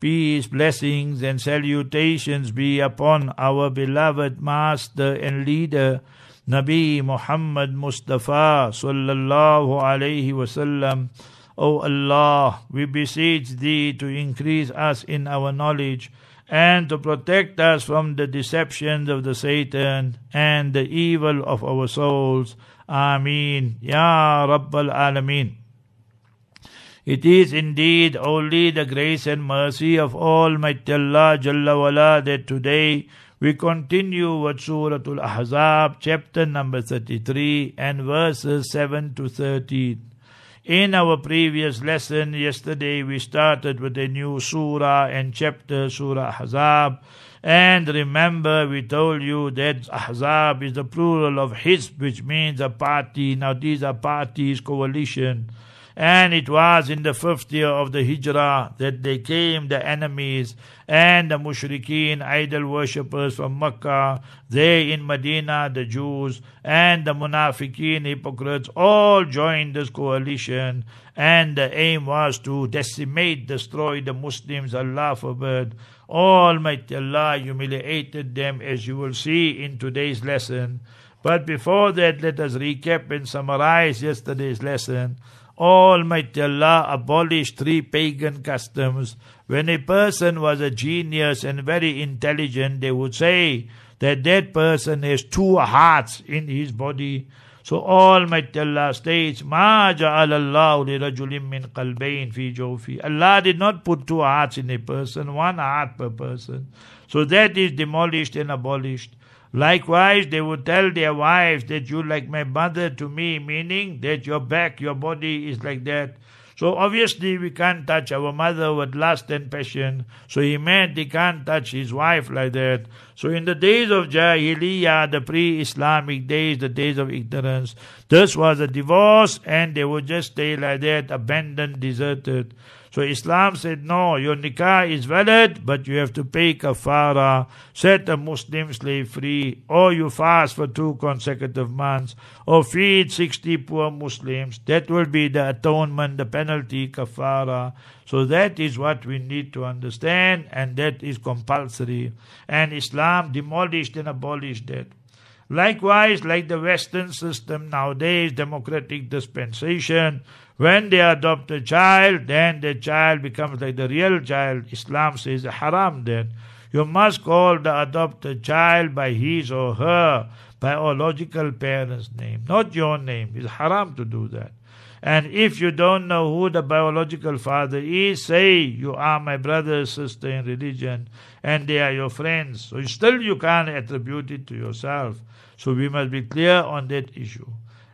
Peace, blessings, and salutations be upon our beloved Master and Leader, Nabi Muhammad Mustafa sallallahu alaihi wasallam. O Allah, we beseech Thee to increase us in our knowledge and to protect us from the deceptions of the Satan and the evil of our souls. Ameen. Ya Rabbal Alameen. It is indeed only the grace and mercy of Almighty Allah Jalla wala that today we continue with Surah Al-Ahzab, chapter number 33 and verses 7 to 13. In our previous lesson yesterday we started with a new surah and chapter, Surah Ahzab. And remember, we told you that Ahzab is the plural of Hizb, which means a party. Now, these are parties, coalition. And it was in the fifth year of the Hijrah that they came, the enemies and the mushrikeen, idol worshippers from Mecca, they in Medina, the Jews, and the munafiqeen, hypocrites, all joined this coalition. And the aim was to decimate, destroy the Muslims, Allah forbid. Almighty Allah humiliated them, as you will see in today's lesson. But before that, let us recap and summarize yesterday's lesson. Almighty Allah abolished three pagan customs. When a person was a genius and very intelligent, they would say that that person has two hearts in his body. So Almighty Allah states, li rajulim min qalbayn fi jawfi. Allah did not put two hearts in a person, one heart per person. So that is demolished and abolished. Likewise, they would tell their wives that you like my mother to me, meaning that your back, your body is like that. So obviously we can't touch our mother with lust and passion. So he meant he can't touch his wife like that. So in the days of Jahiliyyah, the pre-Islamic days, the days of ignorance, this was a divorce and they would just stay like that, abandoned, deserted. So Islam said, no, your nikah is valid, but you have to pay kafara, set a Muslim slave free, or you fast for two consecutive months, or feed 60 poor Muslims. That will be the atonement, the penalty, kafara. So that is what we need to understand, and that is compulsory. And Islam demolished and abolished that. Likewise, like the Western system nowadays, democratic dispensation, when they adopt a child, then the child becomes like the real child. Islam says haram then. You must call the adopted child by his or her biological parent's name, not your name. It's haram to do that. And if you don't know who the biological father is, say you are my brother, sister in religion, and they are your friends. So still you can't attribute it to yourself. So we must be clear on that issue.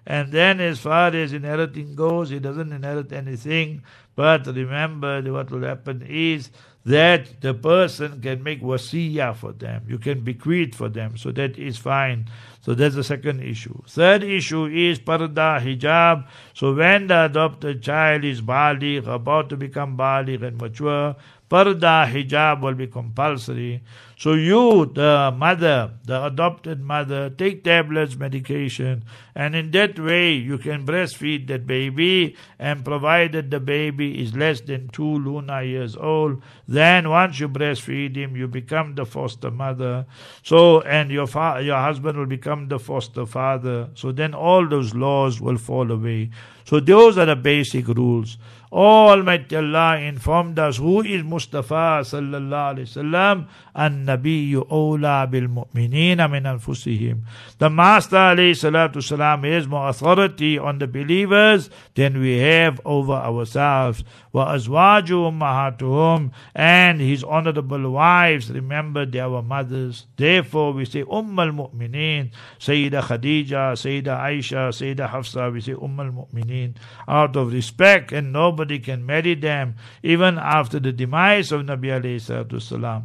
And then, as far as inheriting goes, he doesn't inherit anything. But remember, what will happen is that the person can make wasiya for them. You can bequeath for them. So that is fine. So that's the second issue. Third issue is parda hijab. So when the adopted child is baligh, about to become baligh and mature, parda hijab will be compulsory. So you, the mother, the adopted mother, take tablets, medication, and in that way you can breastfeed that baby, and provided the baby is less than two lunar years old, then once you breastfeed him, you become the foster mother. So, and your fa- your husband will become the foster father. So then all those laws will fall away. So those are the basic rules. Almighty Allah informed us who is Mustafa sallallahu alaihi wasallam and Nabiyyu awla bil mu'minina min anfusihim. The Master alayhi salatu salam is more authority on the believers than we have over ourselves. Azwaju ummahatuhum and his honorable wives, remember they are mothers. Therefore we say Umm al-Mu'mineen, Sayyida Khadija, Sayyida Aisha, Sayyida Hafsa, we say Umm al-Mu'mineen out of respect and nobody can marry them even after the demise of Nabi alayhi salatu.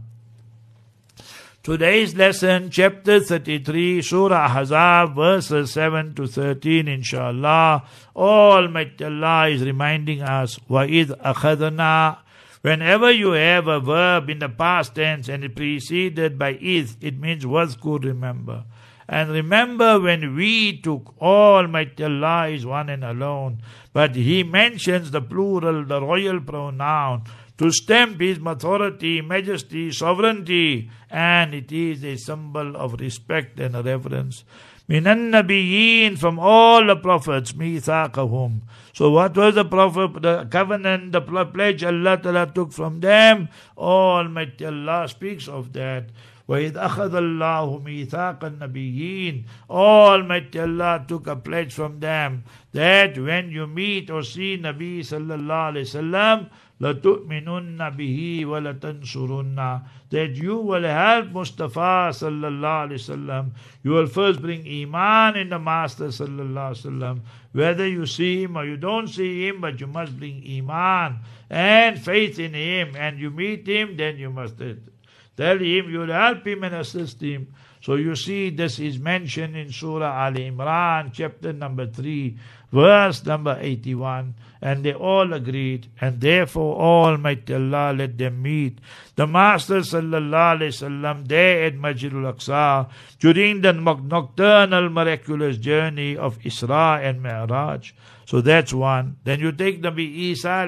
Today's lesson, chapter 33, Surah Ahzab, verses 7 to 13, inshallah. Almighty Allah is reminding us, وَإِذْ أَخَذْنَا Whenever you have a verb in the past tense and preceded by ith, it means was good remember. And remember when we took Almighty Allah is one and alone. But he mentions the plural, the royal pronoun. to stamp his authority, majesty, sovereignty, and it is a symbol of respect and reverence. Minan Nabiyyin from all the prophets, mithaqahum. So what was the prophet, the covenant, the pledge Allah Ta'ala took from them? Almighty Allah speaks of that. وإذ أخذ الله ميثاق النبيين Almighty Allah took a pledge from them that when you meet or see Nabi sallallahu alayhi wasallam لَتُؤْمِنُنَّ بِهِ وَلَتَنْصُرُنَّ That you will help Mustafa sallallahu alayhi wasallam. You will first bring Iman in the Master sallallahu alayhi wasallam. Whether you see him or you don't see him, but you must bring Iman and faith in him. And you meet him, then you must tell him, you will help him and assist him. So you see, this is mentioned in Surah Al Imran, chapter number 3, verse number 81. And they all agreed, and therefore Almighty Allah let them meet. The Master Sallallahu Alaihi Wasallam there at Masjidul Aqsa during the nocturnal miraculous journey of Isra and Mi'raj. So that's one. Then you take Nabi Isa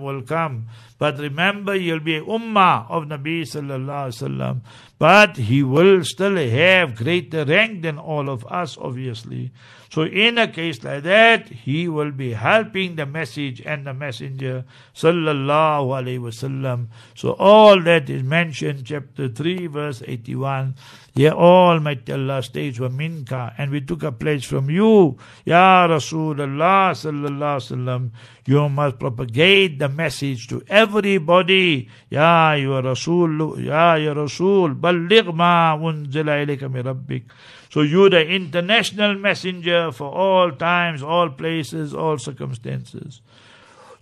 will come. But remember, you'll be ummah of Nabi sallallahu alaihi wasallam. But he will still have greater rank than all of us, obviously. So in a case like that, he will be helping the message and the messenger, sallallahu alaihi wasallam. So all that is mentioned, chapter 3, verse 81. Ya Almighty Allah states, wa minka, and we took a pledge from you, Ya Rasulullah sallallahu alaihi wasallam. You must propagate the message to everybody. Ya ya Rasul, Ya ya Rasul, balligh ma unzila ilayka min rabbik. So you're the international messenger for all times, all places, all circumstances.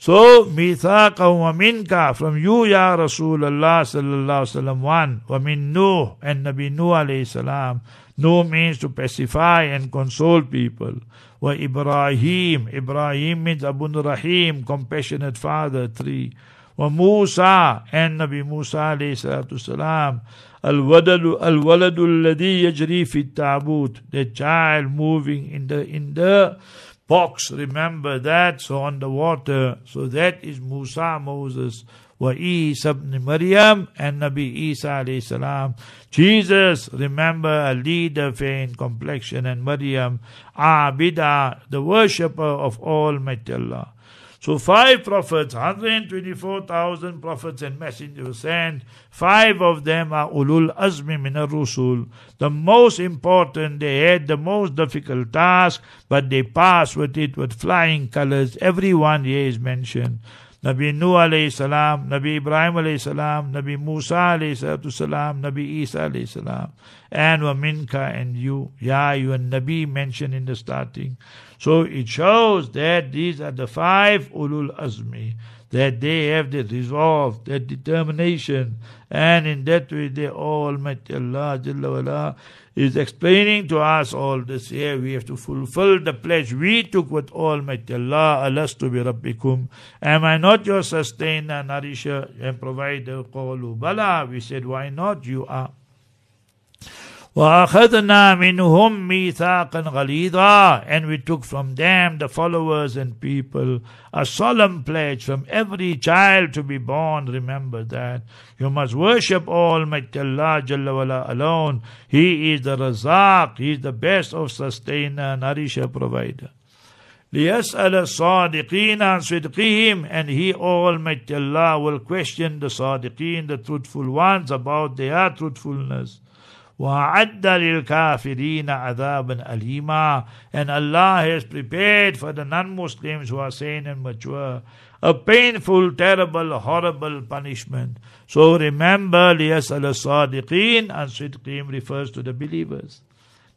So, mithaqa wa minka, from you, Ya Rasulullah sallallahu alaihi wasallam, one, wa min Nuh, and Nabi Nuh alayhi salam. Nuh means to pacify and console people. Wa Ibrahim, Ibrahim means Abun Rahim, compassionate father, three. Wa Musa, and Nabi Musa alayhi salatu salam. Al-Waladu al-Ladhi yajri fi tabut. The child moving in the, in the box, remember that, so on the water. So that is Musa, Moses wa Isa ibn Maryam and Nabi Isa alayhi salam Jesus remember a leader fair complexion and Maryam Abida the worshipper of Almighty Allah so five prophets, 124,000 prophets and messengers sent. Five of them are ulul azmi min rusul The most important, they had the most difficult task, but they passed with it with flying colors. Every one here is mentioned. Nabi Nuh alayhi salam, Nabi Ibrahim alayhi salam, Nabi Musa alayhi salam, Nabi Isa alayhi salam, and Waminka and you, Ya, you and Nabi mentioned in the starting. So it shows that these are the five ulul azmi, that they have the resolve, that determination, and in that way they Almighty Allah Jalla wala, is explaining to us all this here. We have to fulfill the pledge we took with Almighty Allah, Alastu bi Rabbikum. Am I not your sustainer, nourisher, and provider? Qalu Bala. We said, why not? You are. وَأَخَذْنَا مِنْهُمْ مِيثَاقًا غَلِيظًا And we took from them, the followers and people, a solemn pledge from every child to be born. Remember that. You must worship Almighty Allah Jalla wala alone. He is the Razak. He is the best of sustainer, nourisher, provider. لِيَسْأَلَ الصَّادِقِينَ عَنْ صِدْقِهِمْ And He, Almighty Allah, will question the Sadiqeen, the truthful ones, about their truthfulness. وَعَدَّ لِلْكَافِرِينَ عَذَابًا أَلِيمًا And Allah has prepared for the non-Muslims who are sane and mature a painful, terrible, horrible punishment. So remember, لِيَسْأَلَ الصَّادِقِينَ and Sidqim refers to the believers.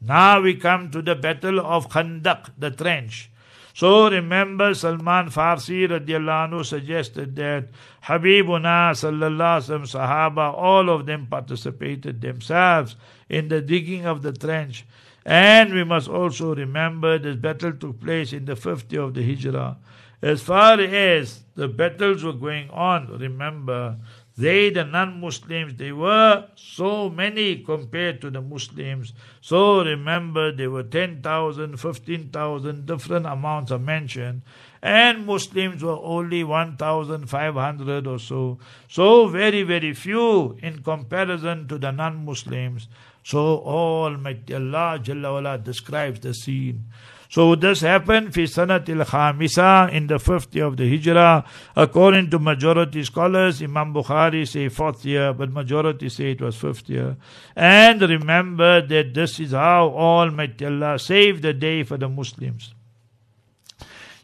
Now we come to the battle of Khandaq, the trench. So remember Salman Farsi radiallahu anhu suggested that Habibuna sallallahu alaihi Sahaba, all of them participated themselves in the digging of the trench. And we must also remember this battle took place in the 50 of the Hijrah. As far as the battles were going on, remember they, the non Muslims, they were so many compared to the Muslims. So remember, there were 10,000, 15,000, different amounts are mentioned. And Muslims were only 1,500 or so. So very, very few in comparison to the non Muslims. So Almighty Allah Jalla describes the scene. So this happened fi sanatil khamisa in the fifth year of the Hijrah. According to majority scholars, Imam Bukhari say fourth year, but majority say it was fifth year. And remember that this is how Almighty Allah saved the day for the Muslims.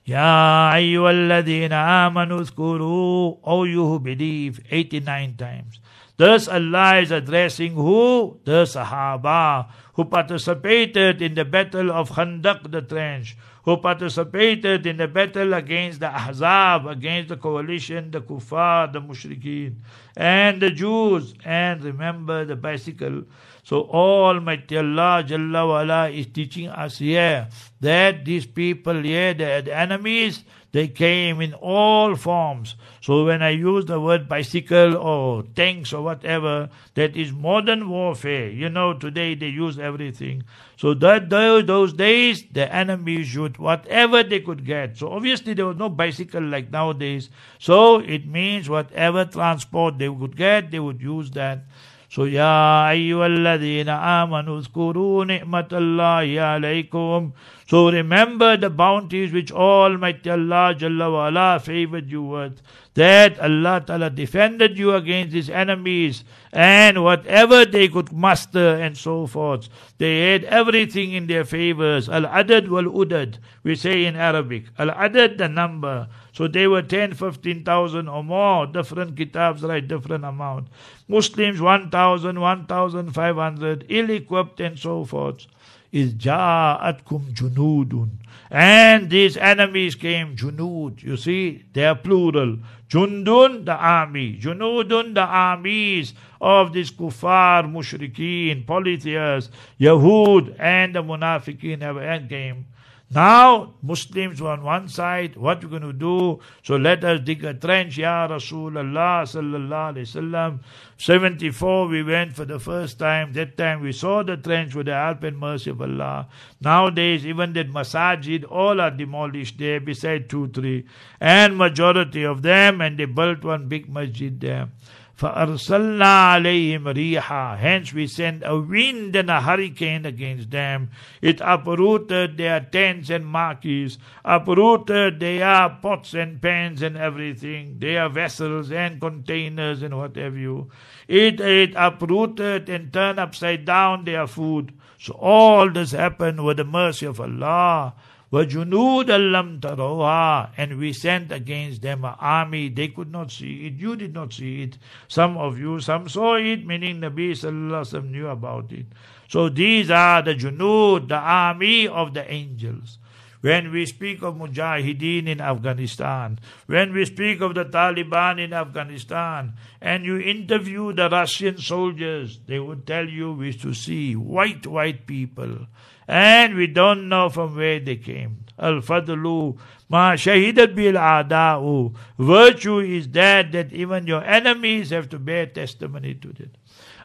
Ya ayyuhalladhina amanu skuru, O you who believe, 89 times. Thus Allah is addressing who? The Sahaba, who participated in the battle of Khandaq the trench, who participated in the battle against the Ahzab, against the coalition, the Kuffar, the Mushrikeen, and the Jews. And remember the bicycle so Almighty Allah Jalla wala is teaching us here that these people here, the, the enemies, they came in all forms. So when I use the word bicycle or tanks or whatever, that is modern warfare. You know, today they use everything. So that those days, the enemy shoot whatever they could get. So obviously there was no bicycle like nowadays. So it means whatever transport they could get, they would use that. So, Ya ayyuhalladhina amanu uzkuru ni'matallahi alaykum. So remember the bounties which Almighty Allah Jalla wa ala favored you with. That Allah Ta'ala defended you against his enemies and whatever they could muster and so forth. They had everything in their favors. Al-adad wal-udad, we say in Arabic. Al-adad, the number. So they were 10, 15,000 or more. Different kitabs write different amount. Muslims 1,000, 1,500, ill-equipped and so forth is ja'atkum junudun. And these enemies came, junud, you see, they are plural. Jundun, the army. Junudun, the armies of these kuffar, mushrikeen, polytheists, Yahud, and the munafiqeen have end came. Now, Muslims were on one side, what we're going to do? So let us dig a trench, Ya Rasulullah sallallahu alayhi wasallam. 74, we went for the first time. That time we saw the trench with the help and mercy of Allah. Nowadays, even that masajid, all are demolished there, beside two, three. And majority of them, and they built one big masjid there. فَأَرْسَلْنَا عَلَيْهِمْ رِيحًا Hence we sent a wind and a hurricane against them. It uprooted their tents and marquees, uprooted their pots and pans and everything, their vessels and containers and what have you. It, it uprooted and turned upside down their food. So all this happened with the mercy of Allah. وَجُنُودًا لَمْ تَرَوْهَا And we sent against them an army. They could not see it. You did not see it. Some of you, some saw it, meaning Nabi Sallallahu Alaihi knew about it. So these are the junud, the army of the angels. When we speak of Mujahideen in Afghanistan, when we speak of the Taliban in Afghanistan, and you interview the Russian soldiers, they would tell you we to see white, white people and we don't know from where they came. Al-fadlu ma shahidat bil a'da'u. Virtue is that that even your enemies have to bear testimony to it.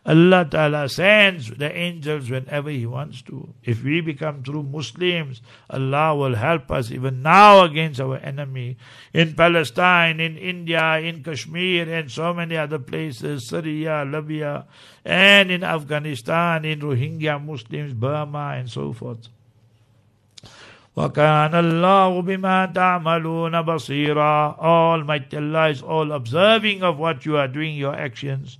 Allah Ta'ala sends the angels whenever He wants to. If we become true Muslims, Allah will help us even now against our enemy. In Palestine, in India, in Kashmir, and so many other places, Syria, Libya, and in Afghanistan, in Rohingya Muslims, Burma, and so forth. وَكَانَ اللَّهُ بِمَا تَعْمَلُونَ بَصِيرًا Almighty Allah is all observing of what you are doing, your actions.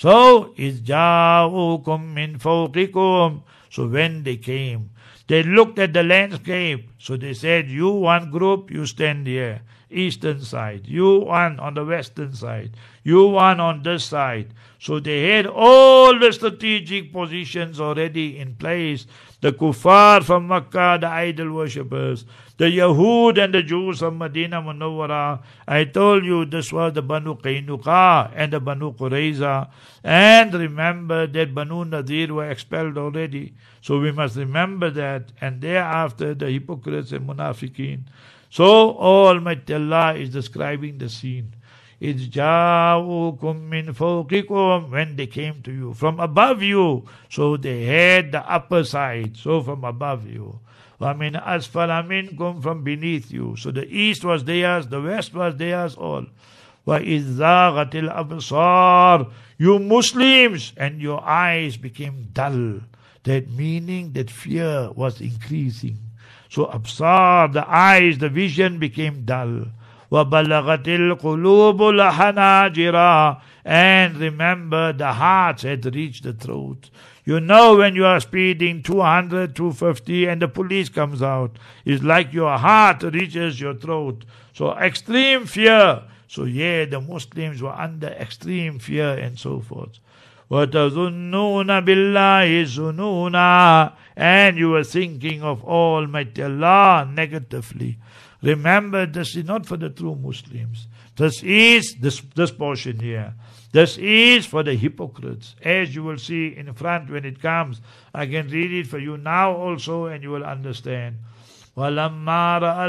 So, إِذْ جَاءُوكُم مِّن فَوْقِكُمْ So when they came, they looked at the landscape. So they said, you one group, you stand here, eastern side. You one on the western side. You one on this side. So they had all the strategic positions already in place. The kuffar from Makkah, the idol worshippers, the Yahud and the Jews from Medina Munawwara. I told you this was the Banu Qaynuqa and the Banu Qurayza. And remember that Banu Nadir were expelled already. So we must remember that. And thereafter the hypocrites and munafiqeen. So Almighty Allah is describing the scene. إِذْ جَاءُوكُم مِّن فَوْقِكُمْ When they came to you, from above you. So they had the upper side, so from above you. وَمِنْ أَسْفَلَ مِنْكُمْ From beneath you. So the east was theirs, the west was theirs all. وَإِذْ زَاغَتِ الْأَبْصَارِ You Muslims, and your eyes became dull. That meaning that fear was increasing. So absar, the eyes, the vision became dull. وَبَلَغَتِ الْقُلُوبُ لَحَنَاجِرًا And remember, the hearts had reached the throat. You know when you are speeding 200, 250 and the police comes out, it's like your heart reaches your throat. So extreme fear. So yeah, the Muslims were under extreme fear and so forth. وَتَظُنُّونَ بِاللَّهِ ظُنُونَا And you were thinking of Almighty Allah negatively. Remember, this is not for the true Muslims. This is this, this portion here. This is for the hypocrites. As you will see in front when it comes. I can read it for you now also and you will understand. وَلَمَّا رَأَى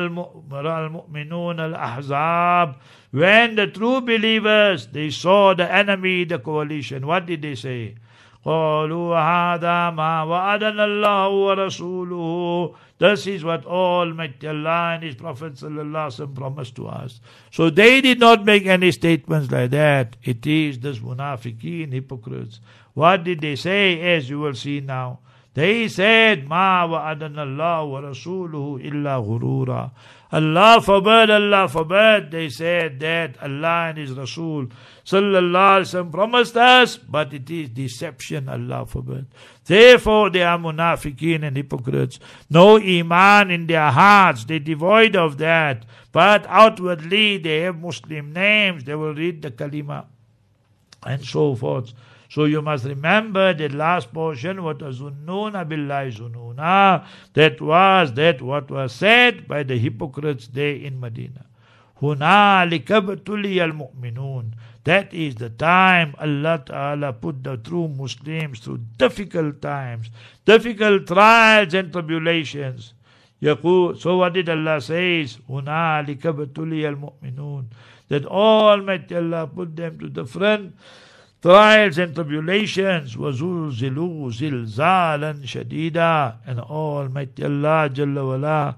الْمُؤْمِنُونَ الْأَحْزَابِ When the true believers, they saw the enemy, the coalition, what did they say? قالوا هذا ما وعدنا الله ورسوله This is what Almighty Allah and His Prophet ﷺ promised to us. So they did not make any statements like that. It is this munafiqeen, hypocrites. What did they say as you will see now? They said, Ma wa'adana Allah wa rasuluhu illa ghurura. Allah forbid, Allah forbid. They said that Allah and His Rasul sallallahu alaihi wasallam promised us, but it is deception, Allah forbid. Therefore they are munafiqeen and hypocrites. No iman in their hearts, they devoid of that. But outwardly they have Muslim names, they will read the kalima and so forth. So you must remember that last portion, what was zunnuna billahi zununa, that was that what was said by the hypocrites there in Medina. هُنَالِكَ ابْتُلِيَ الْمُؤْمِنُونَ That is the time Allah Ta'ala put the true Muslims through difficult times, difficult trials and tribulations. So what did Allah say? هُنَالِكَ ابْتُلِيَ الْمُؤْمِنُونَ That Almighty Allah put them to the front trials and tribulations وَزُلْزِلُوا زِلْزَالًا شَدِيدًا and Almighty Allah Jalla wala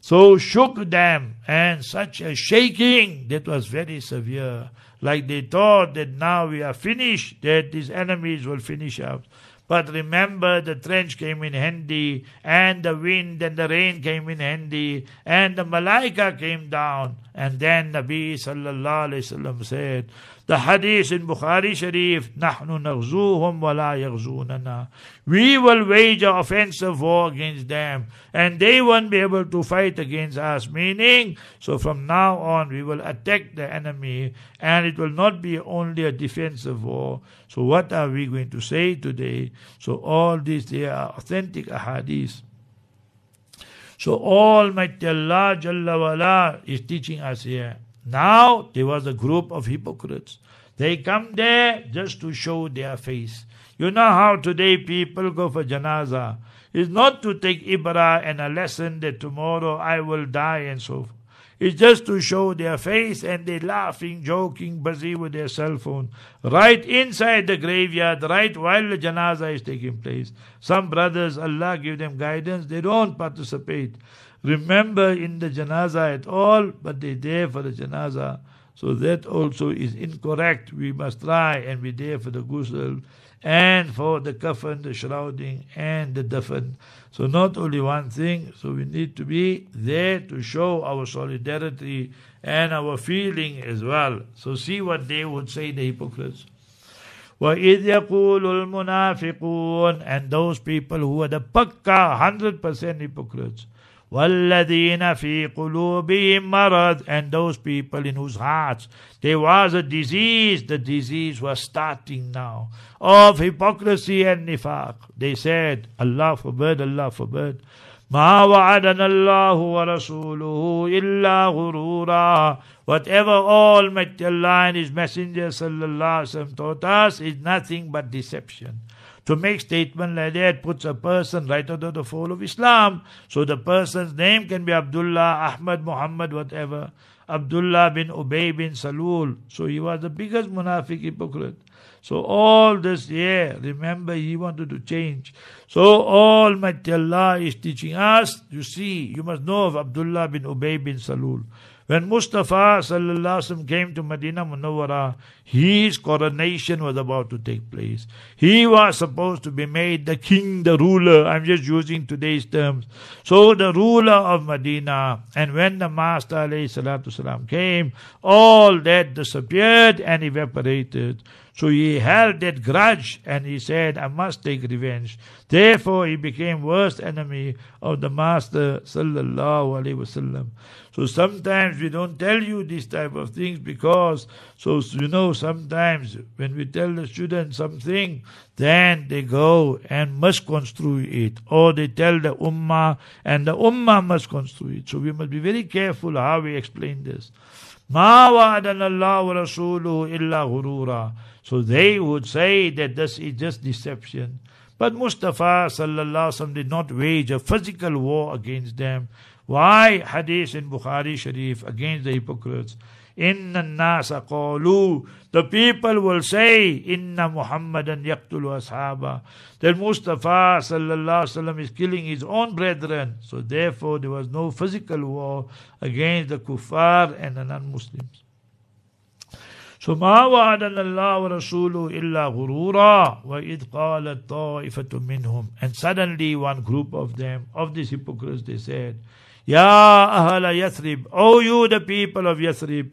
so shook them and such a shaking that was very severe like they thought that now we are finished that these enemies will finish out but remember, the trench came in handy, and the wind and the rain came in handy, and the malaika came down. And then Nabi sallallahu alayhi wasallam said, the hadith in Bukhari Sharif, نَحْنُ نَغْزُوهُمْ وَلَا يَغْزُونَنَا We will wage an offensive war against them, and they won't be able to fight against us. Meaning, so from now on we will attack the enemy, and it will not be only a defensive war. So what are we going to say today? So all these, they are authentic ahadith. So Almighty Allah Jalla wala is teaching us here. Now there was a group of hypocrites. They come there just to show their face. You know how today people go for janaza. It's not to take ibra and a lesson that tomorrow I will die and so forth. It's just to show their face and they laughing, joking, busy with their cell phone. Right inside the graveyard, right while the janaza is taking place. Some brothers, Allah give them guidance, they don't participate remember in the janaza at all, but they're there for the janaza. So that also is incorrect. We must try and be there for the ghusl and for the kafan, the shrouding, and the dafan. So not only one thing, so we need to be there to show our solidarity and our feeling as well. So see what they would say, the hypocrites. وَإِذْ يَقُولُ الْمُنَافِقُونَ And those people who are the pakka, 100% hypocrites. وَالَّذِينَ فِي قُلُوبِهِمْ مَرَض And those people in whose hearts there was a disease, the disease was starting now, of hypocrisy and nifaq. They said, Allah forbid, Allah forbid. ما وعدنا الله ورسوله إلا غرورا Whatever Almighty Allah and His Messenger sallallahu alaihi wasallam taught us is nothing but deception. To make statement like that puts a person right under the fold of Islam. So the person's name can be Abdullah, Ahmad, Muhammad, whatever. Abdullah bin Ubay bin Salul. So he was the biggest munafiq hypocrite. So all this year, remember he wanted to change. So Almighty Allah is teaching us, you see, you must know of Abdullah bin Ubay bin Salul. When Mustafa sallallahu came to Medina Munawwara, his coronation was about to take place. He was supposed to be made the king, the ruler. I'm just using today's terms. So the ruler of Medina. And when the Master salatu came, all that disappeared and evaporated. So he held that grudge and he said, I must take revenge. Therefore he became worst enemy of the Master sallallahu alaihi wasallam. So sometimes we don't tell you these type of things because, so you know, sometimes when we tell the students something, then they go and must construe it, or they tell the ummah, and the ummah must construe it. So we must be very careful how we explain this. ما وعدنا الله ورسوله إلا غرورا So they would say that this is just deception. But Mustafa sallallahu did not wage a physical war against them. Why? Hadith in Bukhari Sharif against the hypocrites. Inna nasa qalu. The people will say, Inna Muhammadan yaqtulu ashaba. That Mustafa sallallahu sallam is killing his own brethren. So therefore there was no physical war against the kuffar and the non-Muslims. So ما وعدنا الله ورسوله إلا غرورا وإذ قالت طائفة منهم and suddenly one group of them of these hypocrites they said Ya Ahla Yathrib, O you the people of Yathrib.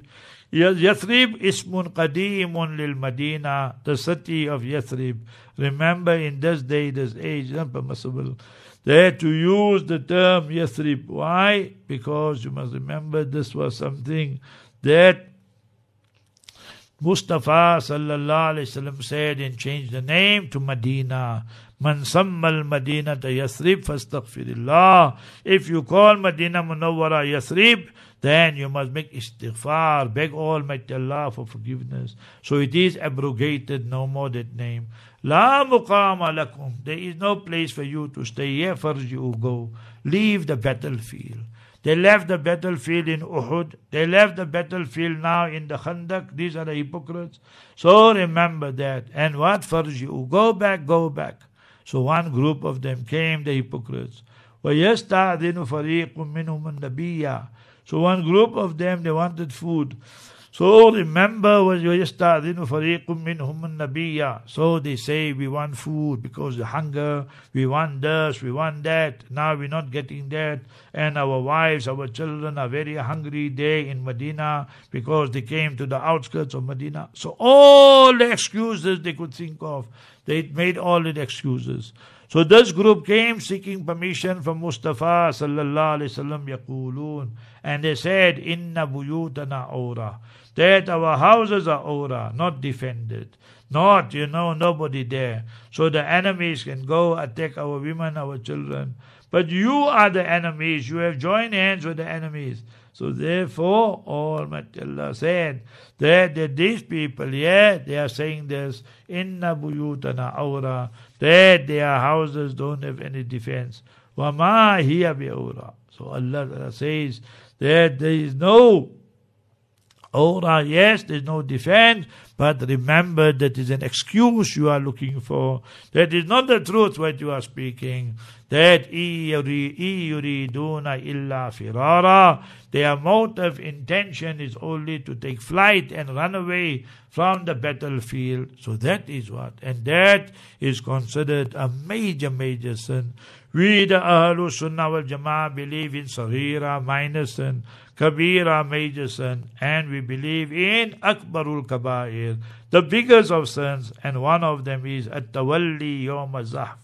Yathrib ismun qadimun lil Madina, the city of Yathrib. Remember in this day, this age, permissible. They had to use the term Yathrib. Why? Because you must remember this was something that Mustafa sallallahu alaihi wasallam said and changed the name to Medina. Madina fastaghfirillah. If you call Medina Munawwara Yasrib, then you must make istighfar, beg Almighty Allah for forgiveness. So it is abrogated, no more that name. La muqama lakum. There is no place for you to stay. Here you go. Leave the battlefield. They left the battlefield in Uhud. They left the battlefield now in the Khandaq. These are the hypocrites. So remember that. And what you Go back, go back. So one group of them came, the hypocrites. وَيَسْتَعْذِنُ فَرِيقٌ مِّنْهُمُ النَّبِيَّ So one group of them, they wanted food. So remember, وَيَسْتَعْذِنُ فَرِيقٌ مِّنْهُمُ النَّبِيَّ So they say, we want food because the hunger, we want this, we want that. Now we're not getting that. And our wives, our children are very hungry there in Medina because they came to the outskirts of Medina. So all the excuses they could think of. They made all the excuses. So this group came seeking permission from Mustafa sallallahu alaihi wasallam yaqulun. And they said inna buyutana aura that our houses are aura not defended. Not you know nobody there. So the enemies can go attack our women our children. But you are the enemies. You have joined hands with the enemies so therefore, Almighty Allah said that, that these people, yeah, they are saying this, inna buyutana awra, that their houses don't have any defense. Wama hiya bi awra. So Allah says that there is no Aura, yes, there's no defense, but remember that is an excuse you are looking for. That is not the truth what you are speaking. That yuriduna illa firara. Their motive, intention is only to take flight and run away from the battlefield. So that is what. And that is considered a major, major sin. We, the Ahlul Sunnah wal Jama'ah, believe in Saghira, minor sin, Kabira, major sin, and we believe in Akbarul Kabair, the biggest of sins, and one of them is At-Tawalli Yawm Zahf.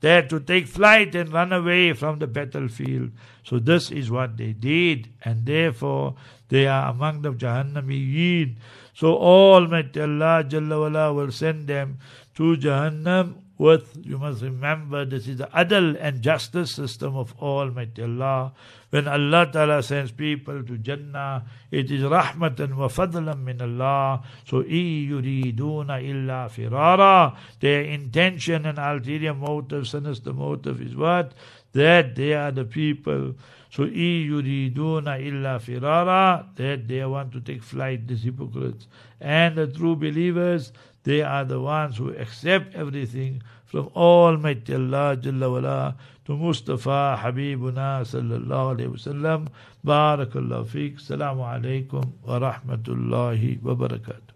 That to take flight and run away from the battlefield. So this is what they did, and therefore they are among the Jahannamiyin. So Almighty Allah Jalla will send them to Jahannam with, you must remember, this is the adl and justice system of Almighty Allah. When Allah Ta'ala sends people to Jannah, it is rahmatan wa fadlan min Allah. So, yuriduna illa firara. Their intention and ulterior motive, sinister motive is what? That they are the people. So, yuriduna illa firara. That they want to take flight, these hypocrites. And the true believers, they are the ones who accept everything from Almighty Allah Jalla wala to Mustafa Habibuna sallallahu alayhi wasallam. Barakallahu feek. Assalamu alaikum wa rahmatullahi wa barakatuh.